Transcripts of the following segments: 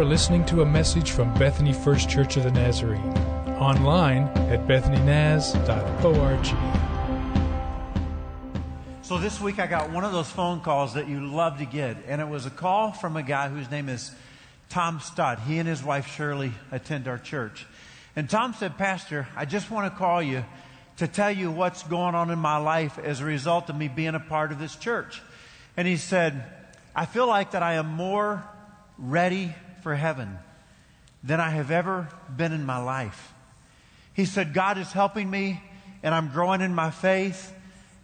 are listening to a message from Bethany First Church of the Nazarene. Online at bethanynaz.org. So this week I got one of those phone calls that you love to get, and it was a call from a guy whose name is Tom Stott. He and his wife Shirley attend our church. And Tom said, Pastor, I just want to call you to tell you what's going on in my life as a result of me being a part of this church. And he said, I feel like that I am more ready for heaven than I have ever been in my life. He said, God is helping me and I'm growing in my faith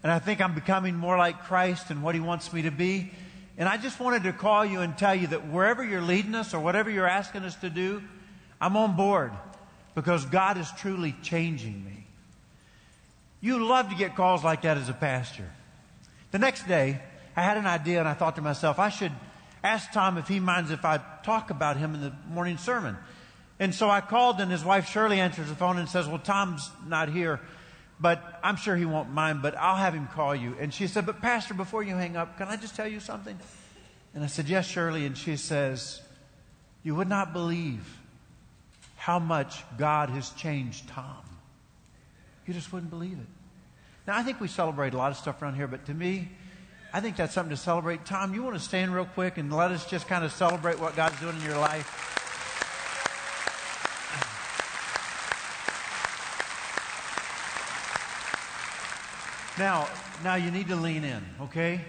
and I think I'm becoming more like Christ and what He wants me to be. And I just wanted to call you and tell you that wherever you're leading us or whatever you're asking us to do, I'm on board because God is truly changing me. You love to get calls like that as a pastor. The next day, I had an idea and I thought to myself, I should ask Tom if he minds if I talk about him in the morning sermon. And so I called and his wife Shirley answers the phone and says, well, Tom's not here, but I'm sure he won't mind, but I'll have him call you. And she said, but pastor, before you hang up, can I just tell you something? And I said, yes, Shirley. And she says, you would not believe how much God has changed Tom. You just wouldn't believe it. Now, I think we celebrate a lot of stuff around here, but to me, I think that's something to celebrate. Tom, you want to stand real quick and let us just kind of celebrate what God's doing in your life? Now, now you need to lean in, okay?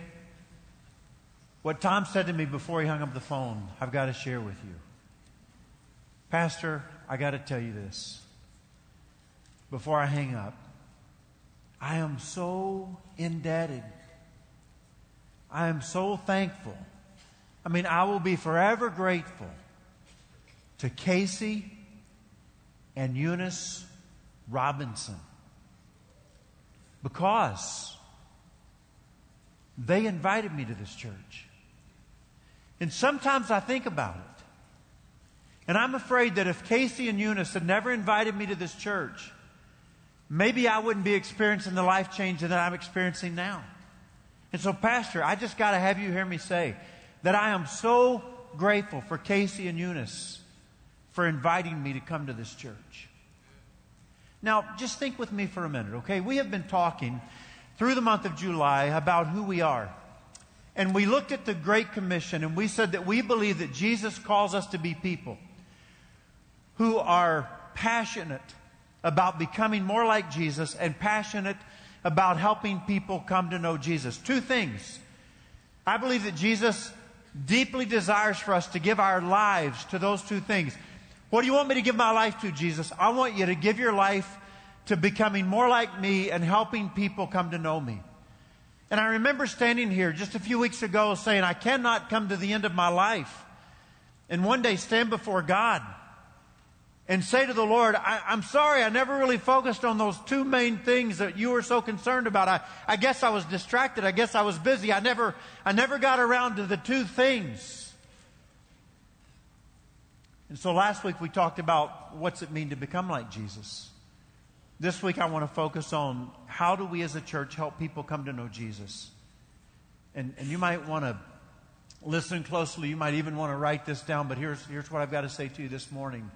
What Tom said to me before he hung up the phone, I've got to share with you. Pastor, I got to tell you this. Before I hang up, I am so indebted I am so thankful. I mean, I will be forever grateful to Casey and Eunice Robinson because they invited me to this church. And sometimes I think about it. And I'm afraid that if Casey and Eunice had never invited me to this church, maybe I wouldn't be experiencing the life change that I'm experiencing now. And so, Pastor, I just got to have you hear me say that I am so grateful for Casey and Eunice for inviting me to come to this church. Now, just think with me for a minute, okay? We have been talking through the month of July about who we are. And we looked at the Great Commission and we said that we believe that Jesus calls us to be people who are passionate about becoming more like Jesus and passionate about helping people come to know Jesus. Two things. I believe that Jesus deeply desires for us to give our lives to those two things. What do you want me to give my life to, Jesus? I want you to give your life to becoming more like me and helping people come to know me. And I remember standing here just a few weeks ago saying, I cannot come to the end of my life and one day stand before God and say to the Lord, I, am sorry, I never really focused on those two main things that you were so concerned about. I, I guess I was distracted. I guess I was busy. I never, I never got around to the two things. And so last week we talked about what's it mean to become like Jesus. This week I want to focus on how do we as a church help people come to know Jesus. And, and you might want to listen closely. You might even want to write this down, but here's, here's what I've got to say to you this morning.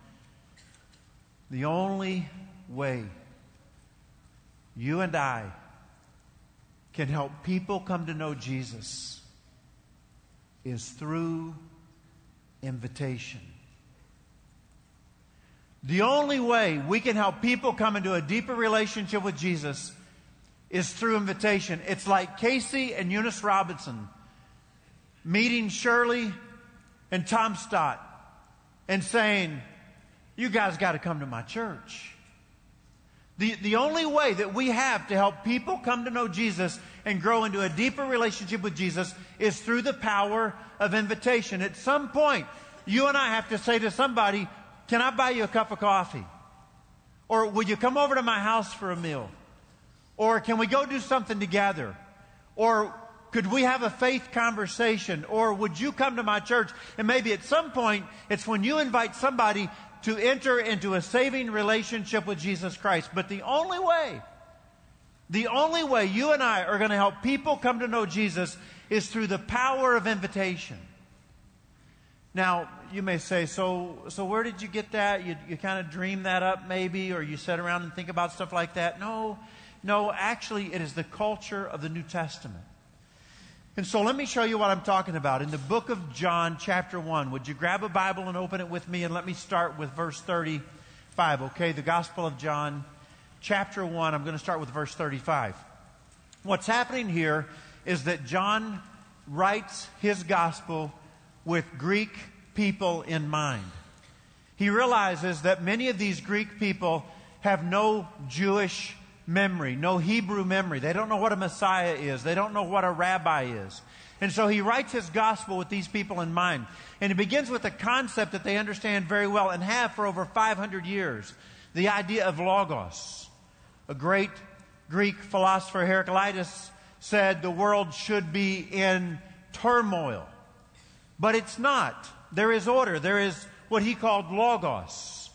The only way you and I can help people come to know Jesus is through invitation. The only way we can help people come into a deeper relationship with Jesus is through invitation. It's like Casey and Eunice Robinson meeting Shirley and Tom Stott and saying, you guys got to come to my church. The, the only way that we have to help people come to know Jesus and grow into a deeper relationship with Jesus is through the power of invitation. At some point, you and I have to say to somebody, Can I buy you a cup of coffee? Or will you come over to my house for a meal? Or can we go do something together? Or could we have a faith conversation? Or would you come to my church? And maybe at some point, it's when you invite somebody to enter into a saving relationship with Jesus Christ. But the only way, the only way you and I are going to help people come to know Jesus is through the power of invitation. Now, you may say, so, so where did you get that? You, you kind of dream that up maybe, or you sit around and think about stuff like that? No, no, actually, it is the culture of the New Testament. And so let me show you what I'm talking about. In the book of John, chapter 1, would you grab a Bible and open it with me? And let me start with verse 35, okay? The Gospel of John, chapter 1. I'm going to start with verse 35. What's happening here is that John writes his Gospel with Greek people in mind. He realizes that many of these Greek people have no Jewish memory, no Hebrew memory. They don't know what a Messiah is. They don't know what a rabbi is. And so he writes his gospel with these people in mind. And it begins with a concept that they understand very well and have for over 500 years the idea of logos. A great Greek philosopher, Heraclitus, said the world should be in turmoil. But it's not. There is order. There is what he called logos.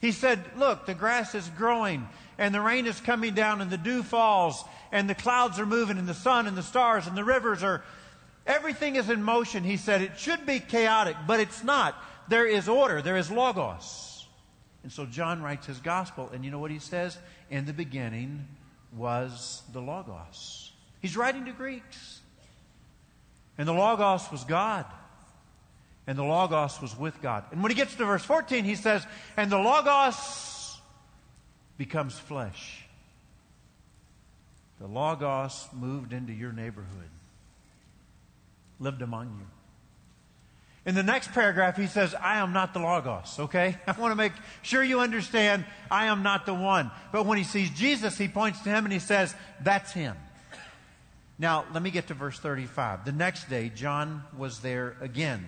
He said, Look, the grass is growing and the rain is coming down and the dew falls and the clouds are moving and the sun and the stars and the rivers are everything is in motion. He said it should be chaotic but it's not. There is order. There is logos. And so john writes his gospel and you know what he says? In the beginning was the logos. He's writing to greeks. And the logos was god. And the logos was with god. And when he gets to verse 14 he says and the logos becomes flesh. The Logos moved into your neighborhood, lived among you. In the next paragraph, he says, I am not the Logos, okay? I want to make sure you understand I am not the one. But when he sees Jesus, he points to him and he says, That's him. Now, let me get to verse 35. The next day, John was there again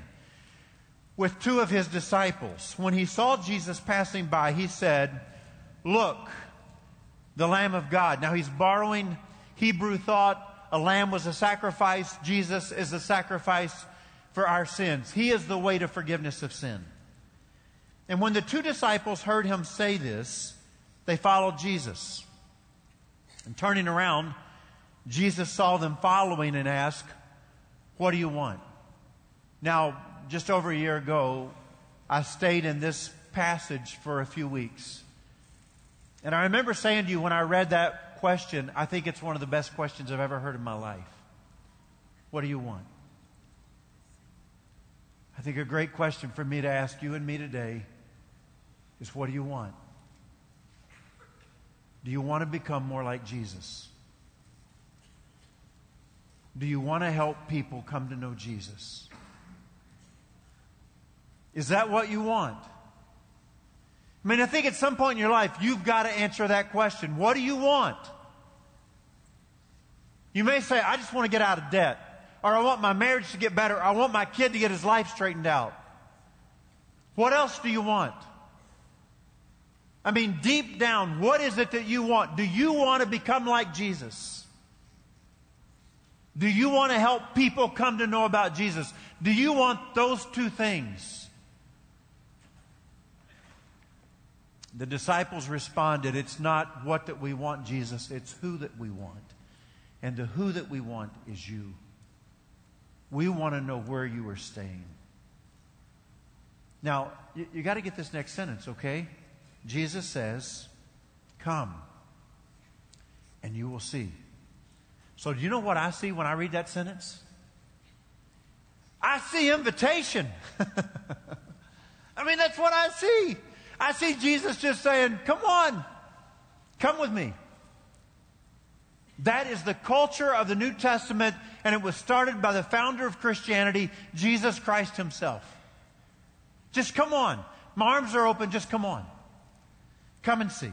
with two of his disciples. When he saw Jesus passing by, he said, Look, the Lamb of God. Now he's borrowing Hebrew thought. A lamb was a sacrifice. Jesus is a sacrifice for our sins. He is the way to forgiveness of sin. And when the two disciples heard him say this, they followed Jesus. And turning around, Jesus saw them following and asked, What do you want? Now, just over a year ago, I stayed in this passage for a few weeks. And I remember saying to you when I read that question, I think it's one of the best questions I've ever heard in my life. What do you want? I think a great question for me to ask you and me today is what do you want? Do you want to become more like Jesus? Do you want to help people come to know Jesus? Is that what you want? I mean, I think at some point in your life, you've got to answer that question. What do you want? You may say, I just want to get out of debt. Or I want my marriage to get better. I want my kid to get his life straightened out. What else do you want? I mean, deep down, what is it that you want? Do you want to become like Jesus? Do you want to help people come to know about Jesus? Do you want those two things? The disciples responded, It's not what that we want, Jesus, it's who that we want. And the who that we want is you. We want to know where you are staying. Now, you, you got to get this next sentence, okay? Jesus says, Come, and you will see. So, do you know what I see when I read that sentence? I see invitation. I mean, that's what I see. I see Jesus just saying, Come on, come with me. That is the culture of the New Testament, and it was started by the founder of Christianity, Jesus Christ Himself. Just come on. My arms are open, just come on. Come and see.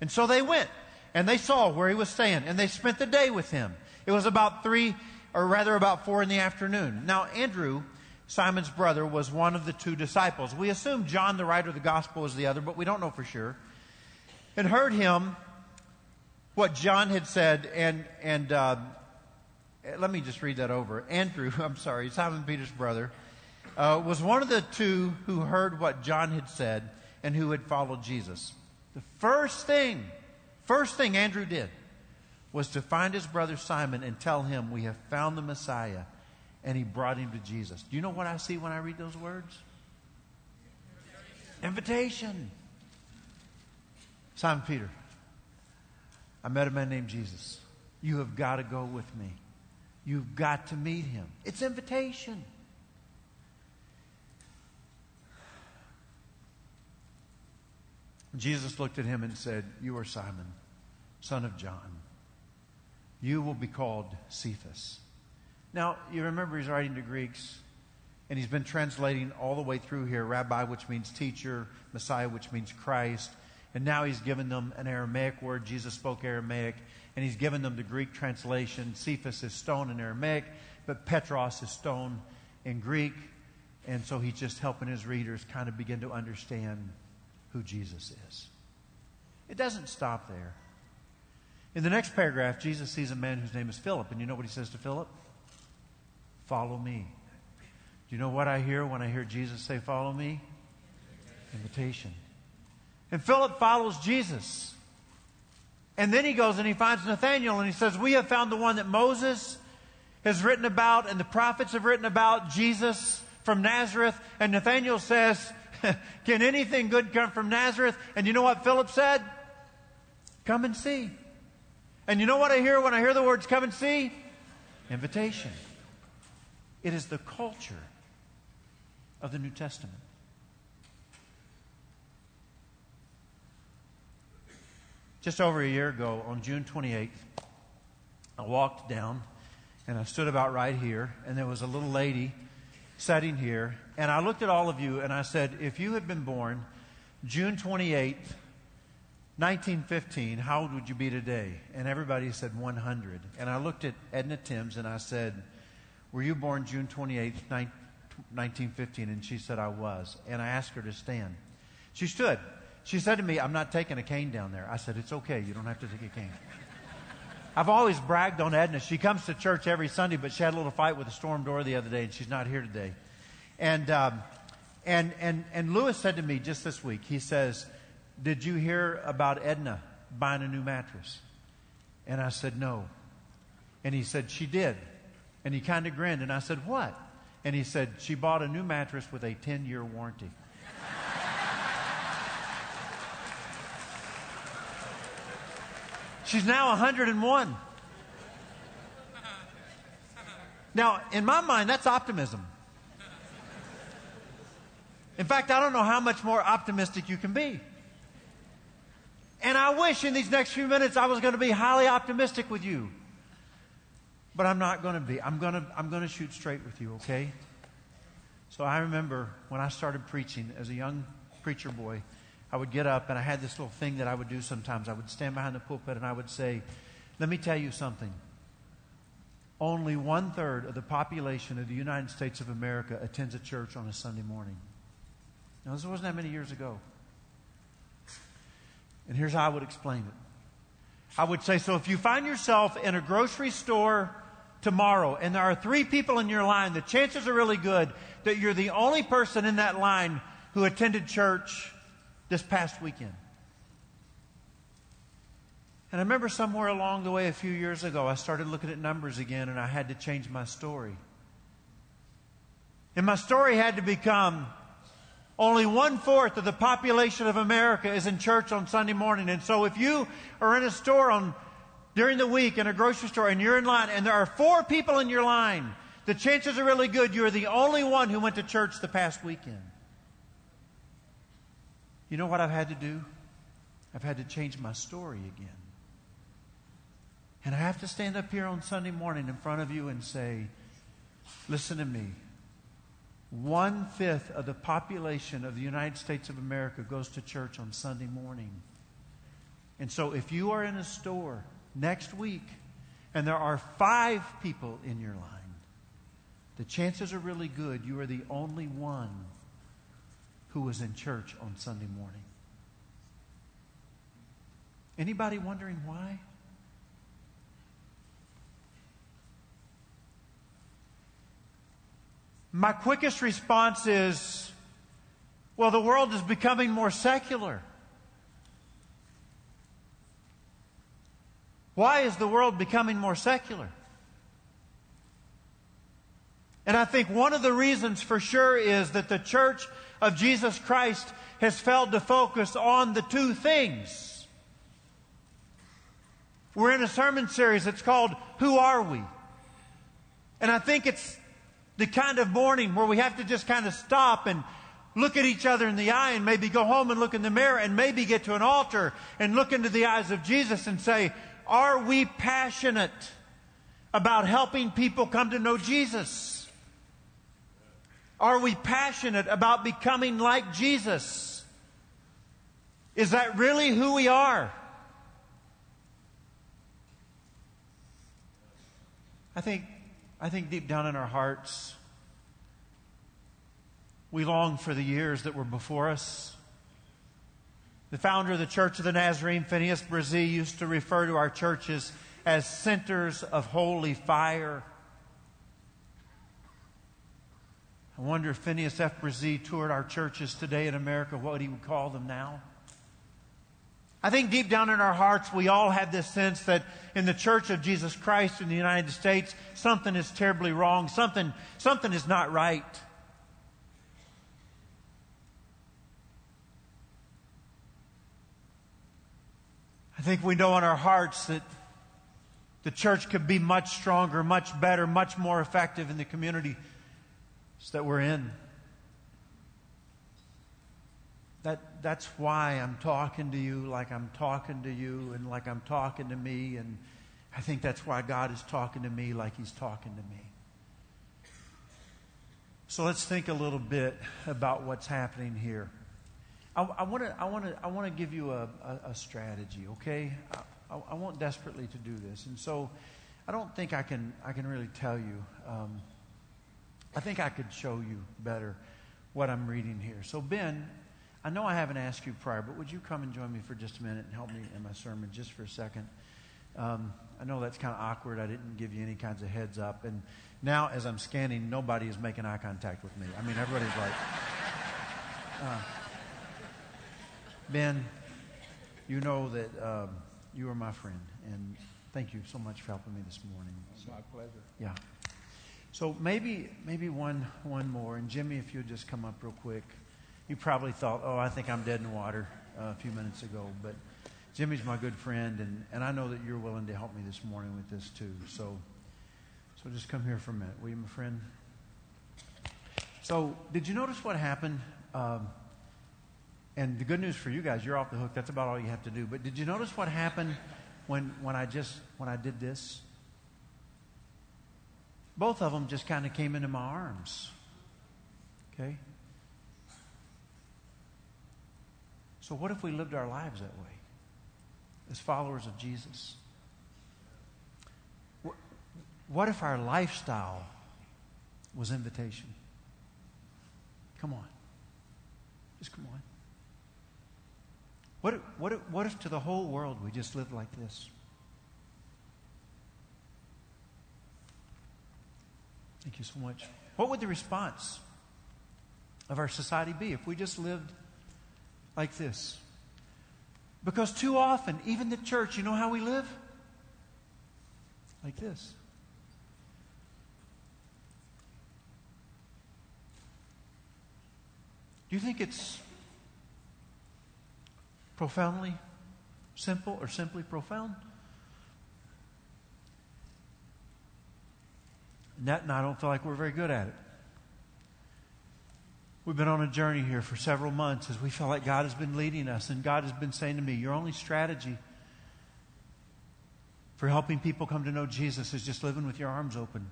And so they went, and they saw where he was staying, and they spent the day with him. It was about three, or rather about four in the afternoon. Now, Andrew Simon's brother, was one of the two disciples. We assume John, the writer of the gospel, was the other, but we don't know for sure. And heard him what John had said, and and uh, let me just read that over. Andrew, I'm sorry, Simon Peter's brother, uh, was one of the two who heard what John had said and who had followed Jesus. The first thing, first thing Andrew did was to find his brother Simon and tell him, "We have found the Messiah." And he brought him to Jesus. Do you know what I see when I read those words? Invitation. Simon Peter, I met a man named Jesus. You have got to go with me. You've got to meet him. It's invitation. Jesus looked at him and said, You are Simon, son of John. You will be called Cephas. Now, you remember he's writing to Greeks, and he's been translating all the way through here rabbi, which means teacher, Messiah, which means Christ. And now he's given them an Aramaic word. Jesus spoke Aramaic, and he's given them the Greek translation. Cephas is stone in Aramaic, but Petros is stone in Greek. And so he's just helping his readers kind of begin to understand who Jesus is. It doesn't stop there. In the next paragraph, Jesus sees a man whose name is Philip, and you know what he says to Philip? Follow me. Do you know what I hear when I hear Jesus say, Follow me? Invitation. And Philip follows Jesus. And then he goes and he finds Nathanael and he says, We have found the one that Moses has written about and the prophets have written about, Jesus from Nazareth. And Nathanael says, Can anything good come from Nazareth? And you know what Philip said? Come and see. And you know what I hear when I hear the words come and see? Invitation. It is the culture of the New Testament. Just over a year ago, on June 28th, I walked down and I stood about right here, and there was a little lady sitting here, and I looked at all of you and I said, if you had been born June 28th, 1915, how old would you be today? And everybody said 100. And I looked at Edna Timms and I said, Were you born June 28th, 1915? And she said, I was. And I asked her to stand. She stood. She said to me, I'm not taking a cane down there. I said, It's okay. You don't have to take a cane. I've always bragged on Edna. She comes to church every Sunday, but she had a little fight with a storm door the other day, and she's not here today. And, um, and, and, and Lewis said to me just this week, he says, Did you hear about Edna buying a new mattress? And I said, No. And he said, She did. And he kind of grinned, and I said, What? And he said, She bought a new mattress with a 10 year warranty. She's now 101. Now, in my mind, that's optimism. In fact, I don't know how much more optimistic you can be. And I wish in these next few minutes I was going to be highly optimistic with you. But I'm not going to be. I'm going to, I'm going to shoot straight with you, okay? So I remember when I started preaching as a young preacher boy, I would get up and I had this little thing that I would do sometimes. I would stand behind the pulpit and I would say, Let me tell you something. Only one third of the population of the United States of America attends a church on a Sunday morning. Now, this wasn't that many years ago. And here's how I would explain it I would say, So if you find yourself in a grocery store tomorrow and there are three people in your line, the chances are really good that you're the only person in that line who attended church this past weekend. And I remember somewhere along the way a few years ago, I started looking at numbers again and I had to change my story. And my story had to become only one fourth of the population of America is in church on Sunday morning. And so if you are in a store on, during the week in a grocery store and you're in line and there are four people in your line, the chances are really good you're the only one who went to church the past weekend. You know what I've had to do? I've had to change my story again. And I have to stand up here on Sunday morning in front of you and say, listen to me. One fifth of the population of the United States of America goes to church on Sunday morning. And so if you are in a store next week and there are five people in your line, the chances are really good you are the only one who was in church on Sunday morning. Anybody wondering why? My quickest response is well, the world is becoming more secular. Why is the world becoming more secular? And I think one of the reasons for sure is that the church of Jesus Christ has failed to focus on the two things. We're in a sermon series that's called Who Are We? And I think it's the kind of morning where we have to just kind of stop and look at each other in the eye and maybe go home and look in the mirror and maybe get to an altar and look into the eyes of Jesus and say, Are we passionate about helping people come to know Jesus? Are we passionate about becoming like Jesus? Is that really who we are? I think, I think deep down in our hearts, we long for the years that were before us. The founder of the Church of the Nazarene, Phineas Bresee, used to refer to our churches as centers of holy fire. I wonder if Phineas F. Bresee toured our churches today in America, what he would call them now. I think deep down in our hearts, we all have this sense that in the Church of Jesus Christ in the United States, something is terribly wrong. Something, something is not right. I think we know in our hearts that the church could be much stronger, much better, much more effective in the community that we're in. That, that's why I'm talking to you like I'm talking to you and like I'm talking to me. And I think that's why God is talking to me like He's talking to me. So let's think a little bit about what's happening here. I want to I want to I want to give you a, a, a strategy, okay? I, I, want desperately to do this, and so I don't think I can I can really tell you. Um, I think I could show you better what I'm reading here. So Ben, I know I haven't asked you prior, but would you come and join me for just a minute and help me in my sermon just for a second? Um, I know that's kind of awkward. I didn't give you any kinds of heads up, and now as I'm scanning, nobody is making eye contact with me. I mean, everybody's like. Uh, Ben, you know that um, you are my friend, and thank you so much for helping me this morning. It's my pleasure. Yeah. So maybe maybe one one more, and Jimmy, if you'd just come up real quick. You probably thought, oh, I think I'm dead in water uh, a few minutes ago, but Jimmy's my good friend, and, and I know that you're willing to help me this morning with this too. So, so just come here for a minute, will you, my friend? So, did you notice what happened? Um, and the good news for you guys, you're off the hook. That's about all you have to do. But did you notice what happened when, when I just when I did this? Both of them just kind of came into my arms. Okay? So what if we lived our lives that way? As followers of Jesus? What if our lifestyle was invitation? Come on. Just come on. What, what, what if to the whole world we just lived like this? Thank you so much. What would the response of our society be if we just lived like this? Because too often, even the church, you know how we live? Like this. Do you think it's profoundly simple or simply profound? That and I don't feel like we're very good at it. We've been on a journey here for several months as we feel like God has been leading us, and God has been saying to me, Your only strategy for helping people come to know Jesus is just living with your arms open.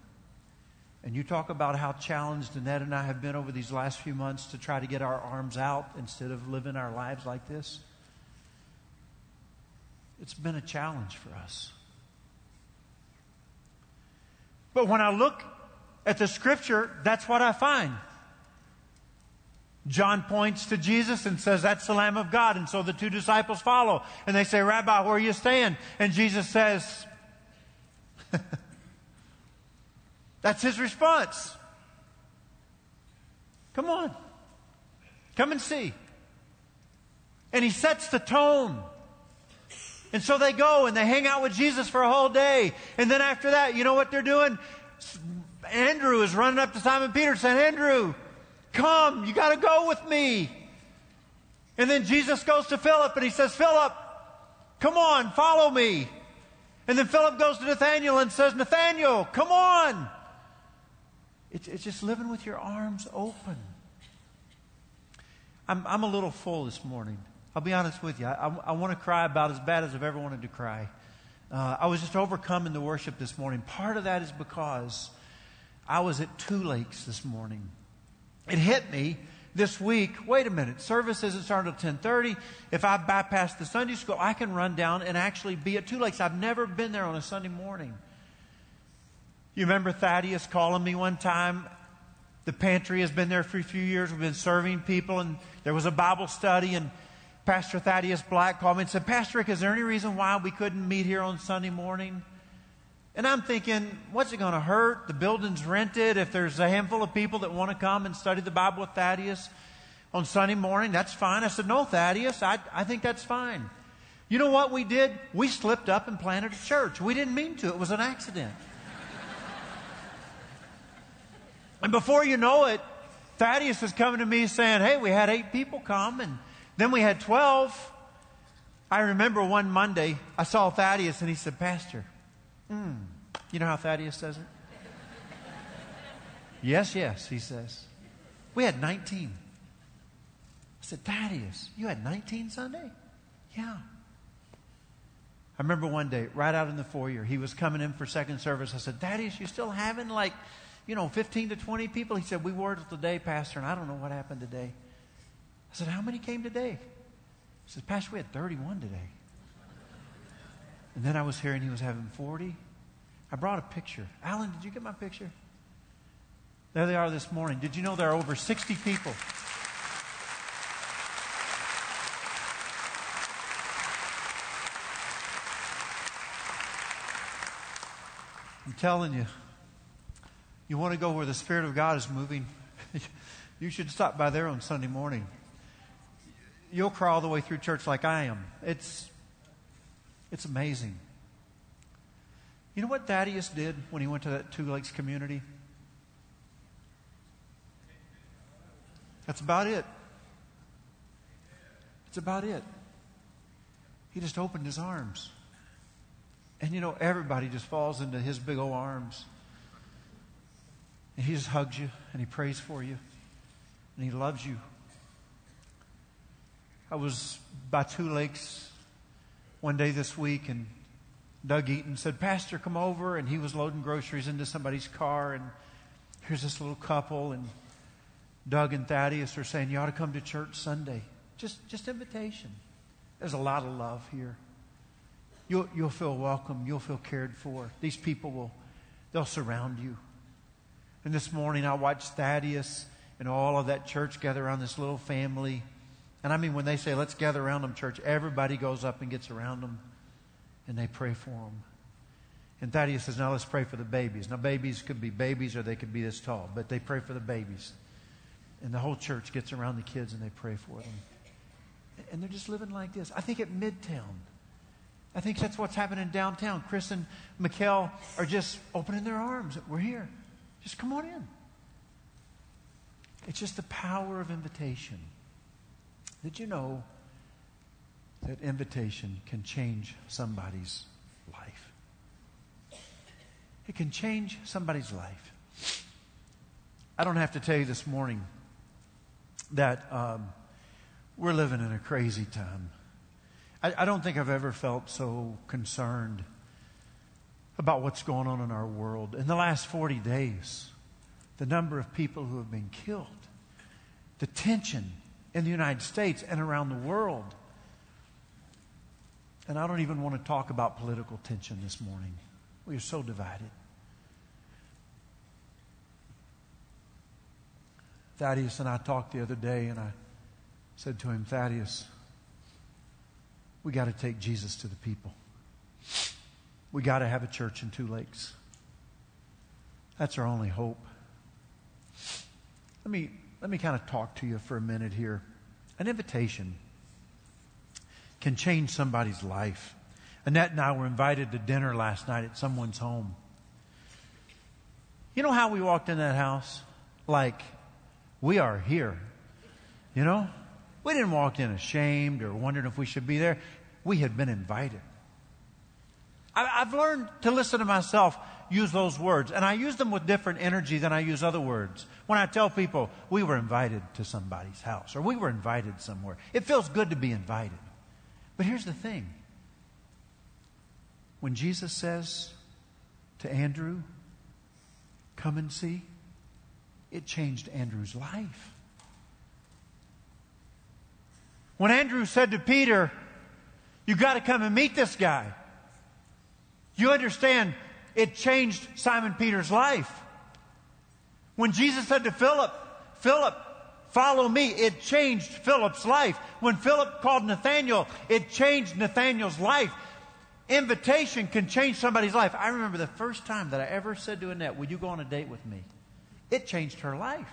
And you talk about how challenged Annette and I have been over these last few months to try to get our arms out instead of living our lives like this. It's been a challenge for us. But when I look at the scripture, that's what I find. John points to Jesus and says, That's the Lamb of God. And so the two disciples follow. And they say, Rabbi, where are you staying? And Jesus says, That's his response. Come on. Come and see. And he sets the tone. And so they go and they hang out with Jesus for a whole day. And then after that, you know what they're doing? Andrew is running up to Simon Peter saying, Andrew, come, you got to go with me. And then Jesus goes to Philip and he says, Philip, come on, follow me. And then Philip goes to Nathaniel and says, Nathaniel, come on. It's, it's just living with your arms open. I'm, I'm a little full this morning. I'll be honest with you. I, I, I want to cry about as bad as I've ever wanted to cry. Uh, I was just overcome in the worship this morning. Part of that is because I was at Two Lakes this morning. It hit me this week. Wait a minute, service isn't starting until 10:30. If I bypass the Sunday school, I can run down and actually be at Two Lakes. I've never been there on a Sunday morning. You remember Thaddeus calling me one time? The pantry has been there for a few years. We've been serving people, and there was a Bible study, and Pastor Thaddeus Black called me and said, Pastor Rick, is there any reason why we couldn't meet here on Sunday morning? And I'm thinking, what's it going to hurt? The building's rented. If there's a handful of people that want to come and study the Bible with Thaddeus on Sunday morning, that's fine. I said, no, Thaddeus, I, I think that's fine. You know what we did? We slipped up and planted a church. We didn't mean to. It was an accident. and before you know it, Thaddeus is coming to me saying, hey, we had eight people come and then we had 12. I remember one Monday, I saw Thaddeus and he said, Pastor, mm, you know how Thaddeus says it? yes, yes, he says. We had 19. I said, Thaddeus, you had 19 Sunday? Yeah. I remember one day, right out in the foyer, he was coming in for second service. I said, Thaddeus, you still having like, you know, 15 to 20 people? He said, We were today, Pastor, and I don't know what happened today. I said, How many came today? He said, Pastor, we had 31 today. And then I was hearing he was having 40. I brought a picture. Alan, did you get my picture? There they are this morning. Did you know there are over 60 people? I'm telling you, you want to go where the Spirit of God is moving? you should stop by there on Sunday morning you'll crawl the way through church like I am. It's, it's amazing. You know what Thaddeus did when he went to that Two Lakes community? That's about it. It's about it. He just opened his arms. And you know, everybody just falls into his big old arms. And he just hugs you and he prays for you and he loves you I was by Two Lakes one day this week, and Doug Eaton said, Pastor, come over. And he was loading groceries into somebody's car, and here's this little couple, and Doug and Thaddeus are saying, You ought to come to church Sunday. Just, just invitation. There's a lot of love here. You'll, you'll feel welcome. You'll feel cared for. These people will, they'll surround you. And this morning I watched Thaddeus and all of that church gather around this little family and I mean, when they say, let's gather around them, church, everybody goes up and gets around them and they pray for them. And Thaddeus says, now let's pray for the babies. Now, babies could be babies or they could be this tall, but they pray for the babies. And the whole church gets around the kids and they pray for them. And they're just living like this. I think at Midtown, I think that's what's happening downtown. Chris and Mikkel are just opening their arms. We're here. Just come on in. It's just the power of invitation. Did you know that invitation can change somebody's life? It can change somebody's life. I don't have to tell you this morning that um, we're living in a crazy time. I, I don't think I've ever felt so concerned about what's going on in our world. In the last 40 days, the number of people who have been killed, the tension in the United States and around the world. And I don't even want to talk about political tension this morning. We are so divided. Thaddeus and I talked the other day, and I said to him, Thaddeus, we got to take Jesus to the people. We got to have a church in Two Lakes. That's our only hope. Let me let me kind of talk to you for a minute here. An invitation can change somebody's life. Annette and I were invited to dinner last night at someone's home. You know how we walked in that house? Like, we are here. You know? We didn't walk in ashamed or wondering if we should be there. We had been invited. I, have learned to listen to myself use those words, and I use them with different energy than I use other words. When I tell people, we were invited to somebody's house, or we were invited somewhere, it feels good to be invited. But here's the thing when Jesus says to Andrew, Come and see, it changed Andrew's life. When Andrew said to Peter, "You've got to come and meet this guy, you understand it changed Simon Peter's life. When Jesus said to Philip, Philip, follow me, it changed Philip's life. When Philip called Nathaniel, it changed Nathaniel's life. Invitation can change somebody's life. I remember the first time that I ever said to Annette, Will you go on a date with me? It changed her life.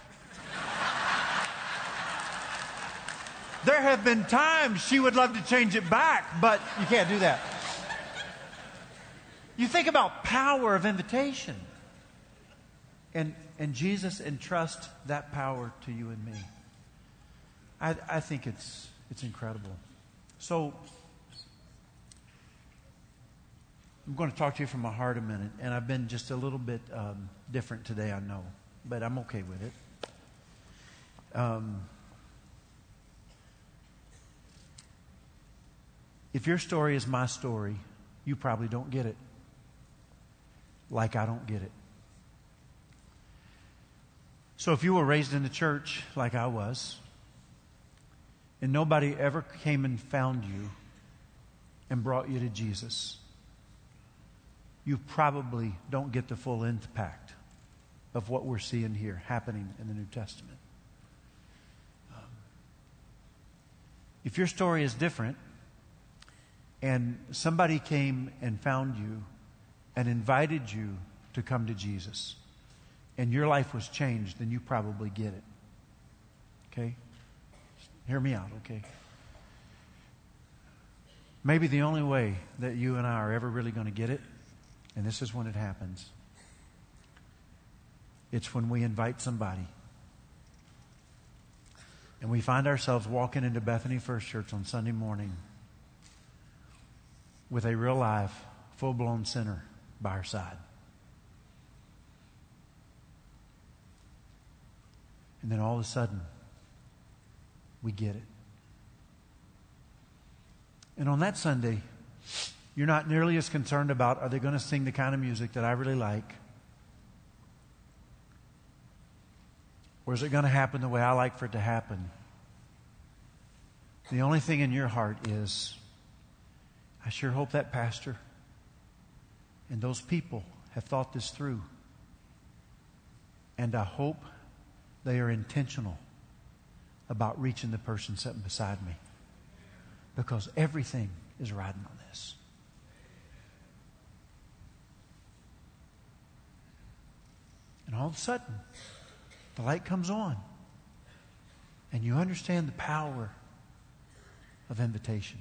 there have been times she would love to change it back, but you can't do that. You think about power of invitation. And, and Jesus entrusts that power to you and me. I, I think it's, it's incredible. So, I'm going to talk to you from my heart a minute, and I've been just a little bit um, different today, I know, but I'm okay with it. Um, if your story is my story, you probably don't get it like I don't get it. So if you were raised in the church like I was, and nobody ever came and found you and brought you to Jesus, you probably don't get the full impact of what we're seeing here happening in the New Testament. Um, if your story is different and somebody came and found you and invited you to come to Jesus, and your life was changed, then you probably get it. Okay? Hear me out, okay? Maybe the only way that you and I are ever really going to get it, and this is when it happens, it's when we invite somebody. And we find ourselves walking into Bethany First Church on Sunday morning with a real life, full blown sinner by our side. And then all of a sudden, we get it. And on that Sunday, you're not nearly as concerned about are they going to sing the kind of music that I really like? Or is it going to happen the way I like for it to happen? The only thing in your heart is, I sure hope that pastor and those people have thought this through. And I hope they are intentional about reaching the person sitting beside me. Because everything is riding on this. And all of a sudden, the light comes on. And you understand the power of invitation.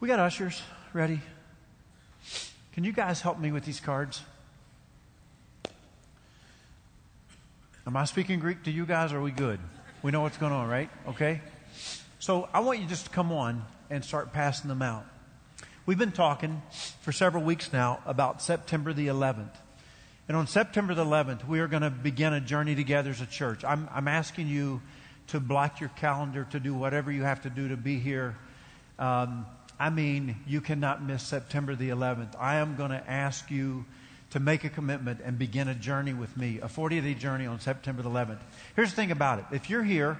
We got ushers ready. Can you guys help me with these cards? Am I speaking Greek to you guys? Or are we good? We know what's going on, right? Okay. So I want you just to come on and start passing them out. We've been talking for several weeks now about September the 11th. And on September the 11th, we are going to begin a journey together as a church. I'm, I'm asking you to block your calendar, to do whatever you have to do to be here. Um, I mean, you cannot miss September the 11th. I am going to ask you to make a commitment and begin a journey with me, a 40 day journey on September the 11th. Here's the thing about it if you're here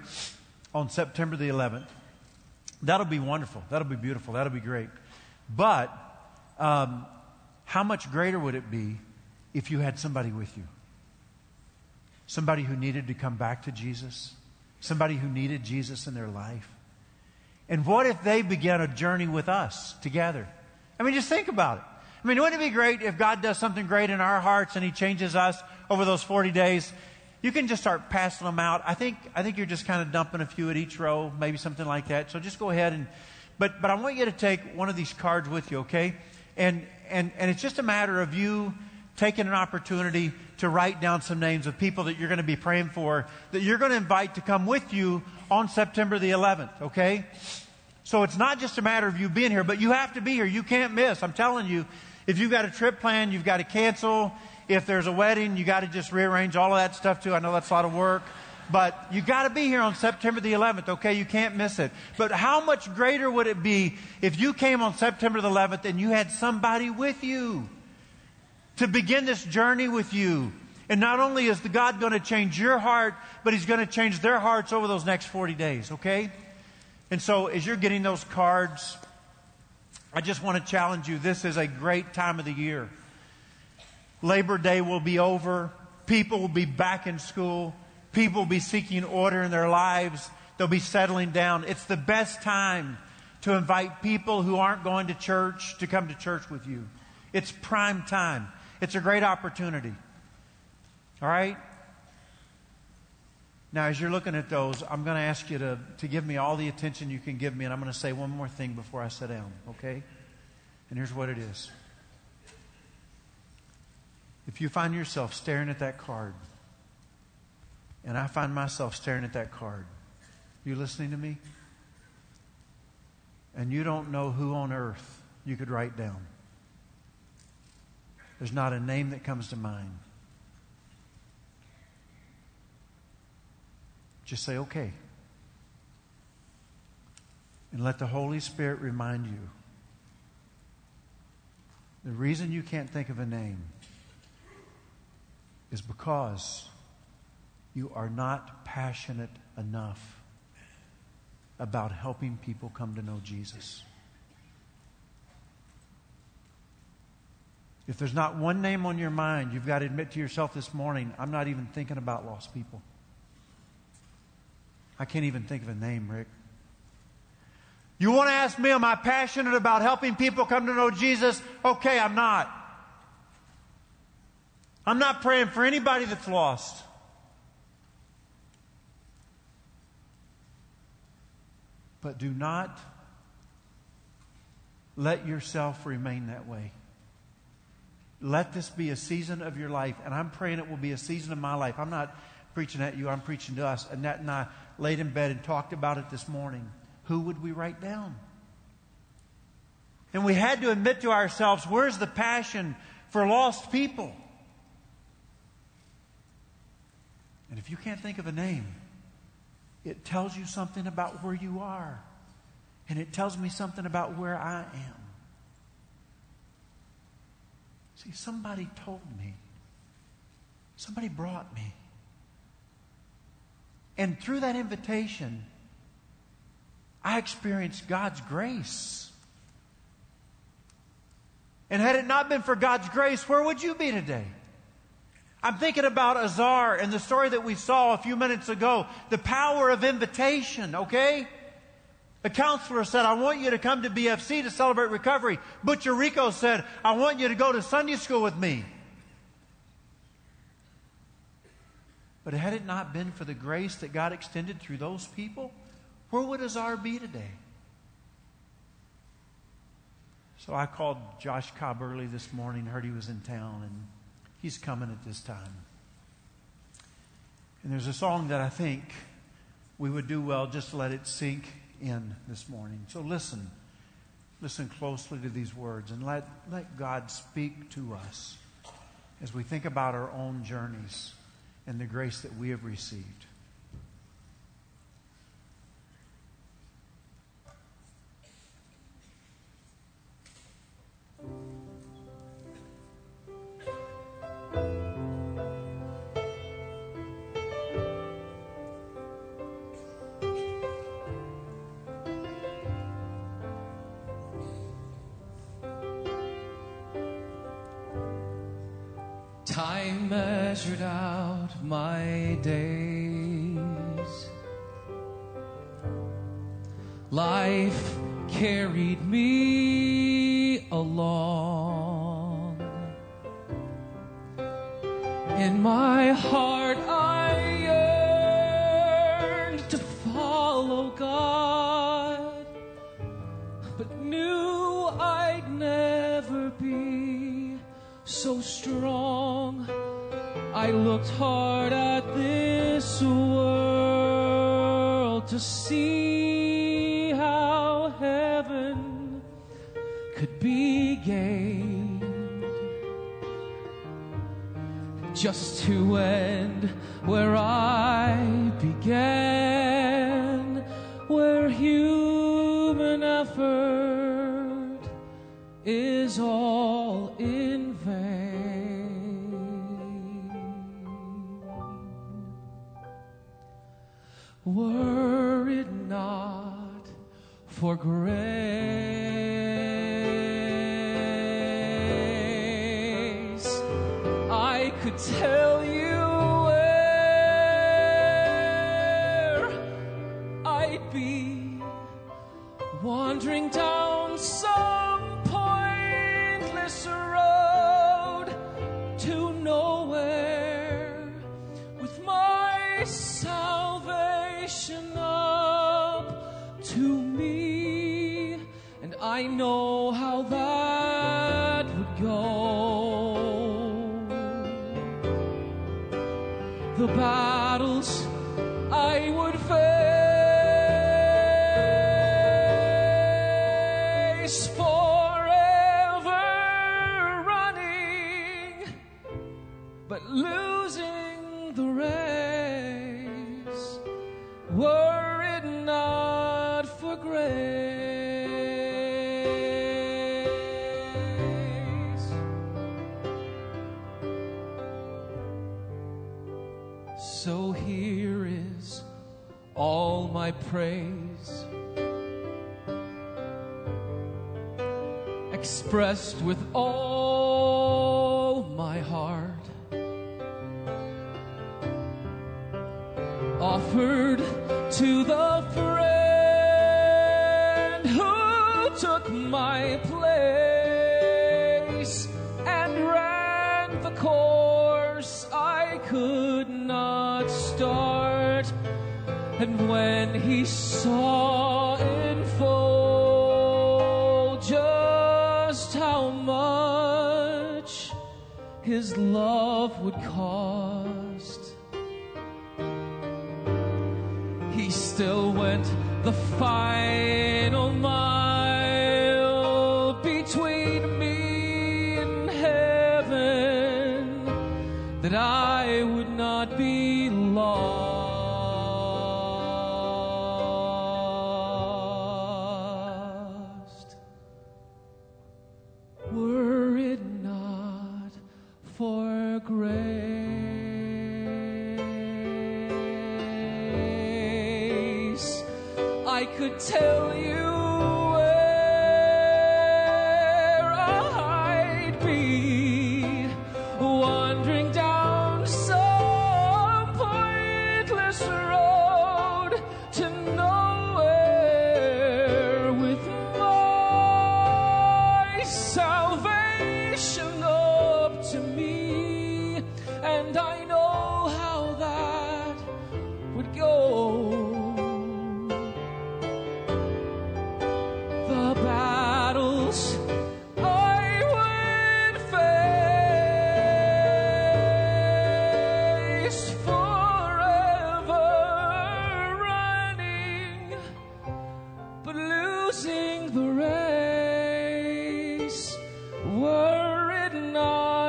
on September the 11th, that'll be wonderful. That'll be beautiful. That'll be great. But um, how much greater would it be if you had somebody with you? Somebody who needed to come back to Jesus, somebody who needed Jesus in their life. And what if they began a journey with us together? I mean, just think about it. I mean, wouldn't it be great if God does something great in our hearts and He changes us over those 40 days? You can just start passing them out. I think, I think you're just kind of dumping a few at each row, maybe something like that. So just go ahead and, but, but I want you to take one of these cards with you, okay? And, and, and it's just a matter of you taking an opportunity to write down some names of people that you're going to be praying for that you're going to invite to come with you on September the 11th, okay? So it's not just a matter of you being here, but you have to be here. You can't miss. I'm telling you, if you've got a trip planned, you've got to cancel. If there's a wedding, you got to just rearrange all of that stuff too. I know that's a lot of work. But you got to be here on September the 11th, okay? You can't miss it. But how much greater would it be if you came on September the 11th and you had somebody with you to begin this journey with you? And not only is the God going to change your heart, but He's going to change their hearts over those next 40 days, okay? And so as you're getting those cards, I just want to challenge you. This is a great time of the year. Labor Day will be over. People will be back in school. People will be seeking order in their lives. They'll be settling down. It's the best time to invite people who aren't going to church to come to church with you. It's prime time. It's a great opportunity. All right? Now, as you're looking at those, I'm going to ask you to, to give me all the attention you can give me, and I'm going to say one more thing before I sit down, okay? And here's what it is. If you find yourself staring at that card, and I find myself staring at that card, you listening to me? And you don't know who on earth you could write down. There's not a name that comes to mind. Just say, okay. And let the Holy Spirit remind you. The reason you can't think of a name is because you are not passionate enough about helping people come to know Jesus. If there's not one name on your mind, you've got to admit to yourself this morning, I'm not even thinking about lost people. I can't even think of a name, Rick. You want to ask me, am I passionate about helping people come to know Jesus? Okay, I'm not. I'm not praying for anybody that's lost. But do not let yourself remain that way. Let this be a season of your life, and I'm praying it will be a season of my life. I'm not preaching at you, I'm preaching to us. Annette and I laid in bed and talked about it this morning. Who would we write down? And we had to admit to ourselves where's the passion for lost people? And if you can't think of a name, it tells you something about where you are. And it tells me something about where I am. See, somebody told me. Somebody brought me. And through that invitation, I experienced God's grace. And had it not been for God's grace, where would you be today? I'm thinking about Azar and the story that we saw a few minutes ago. The power of invitation, okay? The counselor said, I want you to come to BFC to celebrate recovery. Butcher Rico said, I want you to go to Sunday school with me. But had it not been for the grace that God extended through those people, where would Azar be today? So I called Josh Cobb early this morning, heard he was in town, and he's coming at this time. And there's a song that I think we would do well just to let it sink in this morning. So listen. Listen closely to these words and let, let God speak to us as we think about our own journeys and the grace that we have received. measured out my days. Life carried me along. In my heart, I yearned to follow God, but knew I'd never be so strong. I looked hard at this world to see how heaven could be gained. Just to end where I began, where human effort is all. for grace. I could tell battles I would face. praise expressed with all when he saw in full just how much his love would cost, he still went the fight.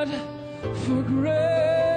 God for grace.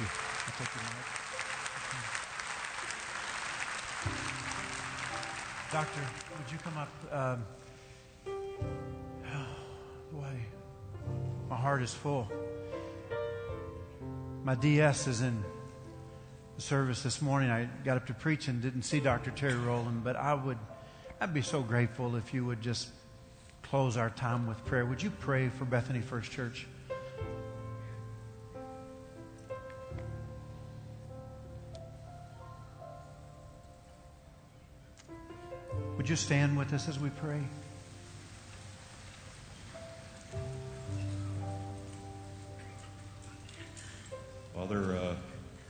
You. I'll take. Doctor, would you come up? Um, boy, my heart is full. My DS is in the service this morning. I got up to preach and didn't see Dr. Terry Rowland, but I would, I'd be so grateful if you would just close our time with prayer. Would you pray for Bethany First Church? Would you stand with us as we pray? Father, uh,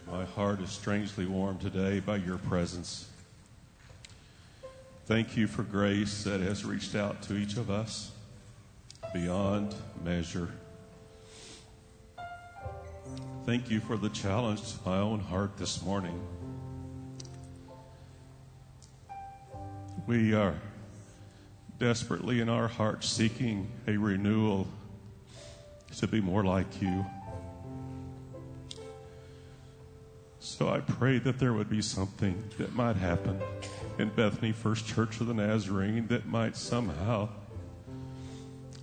my heart is strangely warmed today by your presence. Thank you for grace that has reached out to each of us beyond measure. Thank you for the challenge to my own heart this morning. We are desperately in our hearts seeking a renewal to be more like you. So I pray that there would be something that might happen in Bethany First Church of the Nazarene that might somehow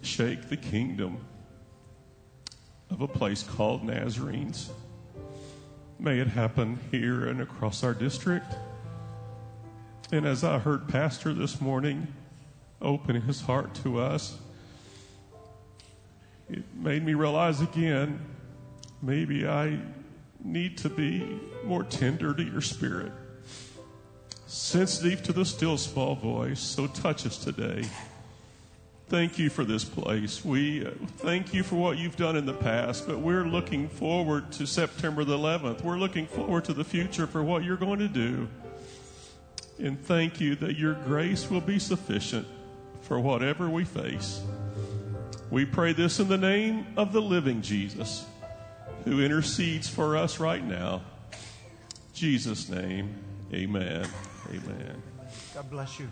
shake the kingdom of a place called Nazarenes. May it happen here and across our district. And as I heard Pastor this morning open his heart to us, it made me realize again maybe I need to be more tender to your spirit, sensitive to the still small voice. So touch us today. Thank you for this place. We uh, thank you for what you've done in the past, but we're looking forward to September the 11th. We're looking forward to the future for what you're going to do. And thank you that your grace will be sufficient for whatever we face. We pray this in the name of the living Jesus who intercedes for us right now. Jesus' name, amen. Amen. God bless you.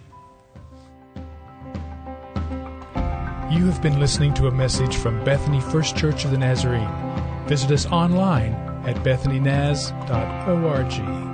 You have been listening to a message from Bethany First Church of the Nazarene. Visit us online at bethanynaz.org.